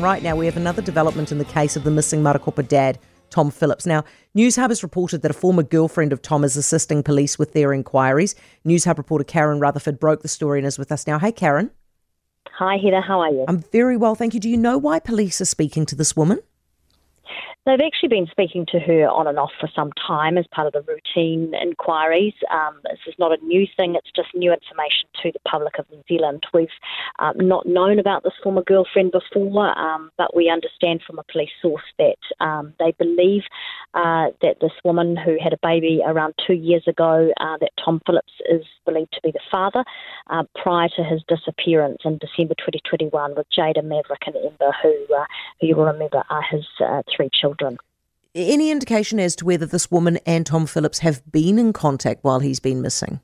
Right now, we have another development in the case of the missing Marokopa dad, Tom Phillips. Now, Newshub has reported that a former girlfriend of Tom is assisting police with their inquiries. Newshub reporter Karen Rutherford broke the story and is with us now. Hey, Karen. Hi, Heather. How are you? I'm very well, thank you. Do you know why police are speaking to this woman? They've actually been speaking to her on and off for some time as part of the routine inquiries. Um, this is not a new thing, it's just new information to the public of New Zealand. We've um, not known about this former girlfriend before, um, but we understand from a police source that um, they believe uh, that this woman who had a baby around two years ago, uh, that Tom Phillips is believed to be the father, uh, prior to his disappearance in December 2021 with Jayda Maverick and Ember, who, uh, you will remember are his uh, three children. Any indication as to whether this woman and Tom Phillips have been in contact while he's been missing?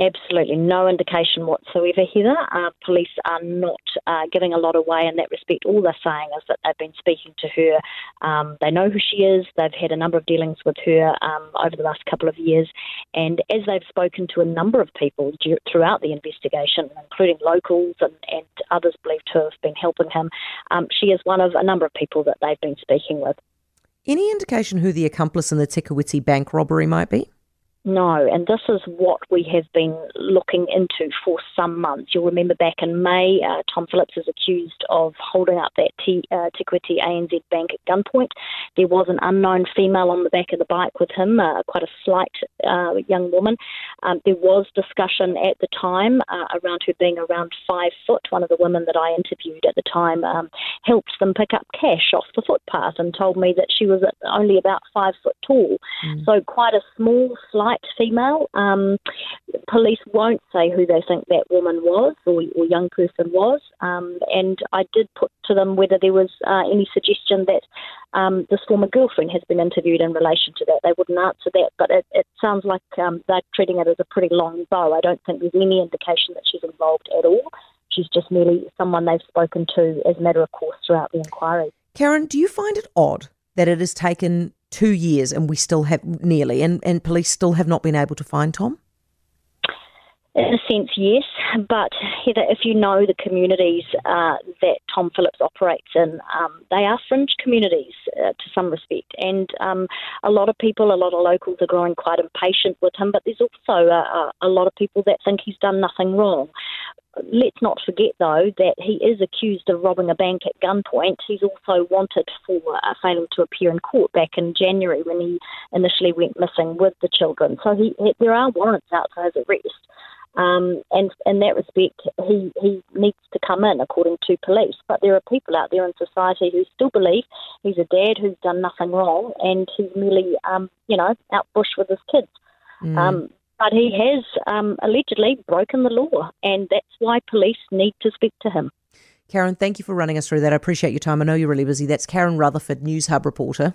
Absolutely no indication whatsoever, Heather. Uh, police are not uh, giving a lot away in that respect. All they're saying is that they've been speaking to her. Um, they know who she is. They've had a number of dealings with her um, over the last couple of years. And as they've spoken to a number of people throughout the investigation, including locals and, and others believed to have been helping him, um, she is one of a number of people that they've been speaking with. Any indication who the accomplice in the Te bank robbery might be? No, and this is what we have been looking into for some months. You'll remember back in May, uh, Tom Phillips is accused of holding up that T, uh, ANZ bank at gunpoint. There was an unknown female on the back of the bike with him, uh, quite a slight uh, young woman. Um, there was discussion at the time uh, around her being around five foot. One of the women that I interviewed at the time um, helped them pick up cash off the footpath and told me that she was only about five foot tall. Mm. So quite a small, slight female. Um, police won't say who they think that woman was or, or young person was, um, and I did put to them whether there was uh, any suggestion that um, this former girlfriend has been interviewed in relation to that. They wouldn't answer that, but it, it sounds like um, they're treating it as a pretty long bow. I don't think there's any indication that she's involved at all. She's just merely someone they've spoken to as a matter of course throughout the inquiry. Karen, do you find it odd that it has taken two years and we still have nearly, and, and police still have not been able to find Tom? In a sense, yes. But Heather, if you know the communities uh, that Tom Phillips operates in, um, they are fringe communities uh, to some respect. And um, a lot of people, a lot of locals are growing quite impatient with him. But there's also a, a lot of people that think he's done nothing wrong. Let's not forget, though, that he is accused of robbing a bank at gunpoint. He's also wanted for uh, failing to appear in court back in January when he initially went missing with the children. So he, he, there are warrants out for his arrest. Um, and in that respect, he, he needs to come in according to police. But there are people out there in society who still believe he's a dad who's done nothing wrong and he's merely, um, you know, out bush with his kids. Mm. Um, but he has um, allegedly broken the law, and that's why police need to speak to him. Karen, thank you for running us through that. I appreciate your time. I know you're really busy. That's Karen Rutherford, Newshub reporter.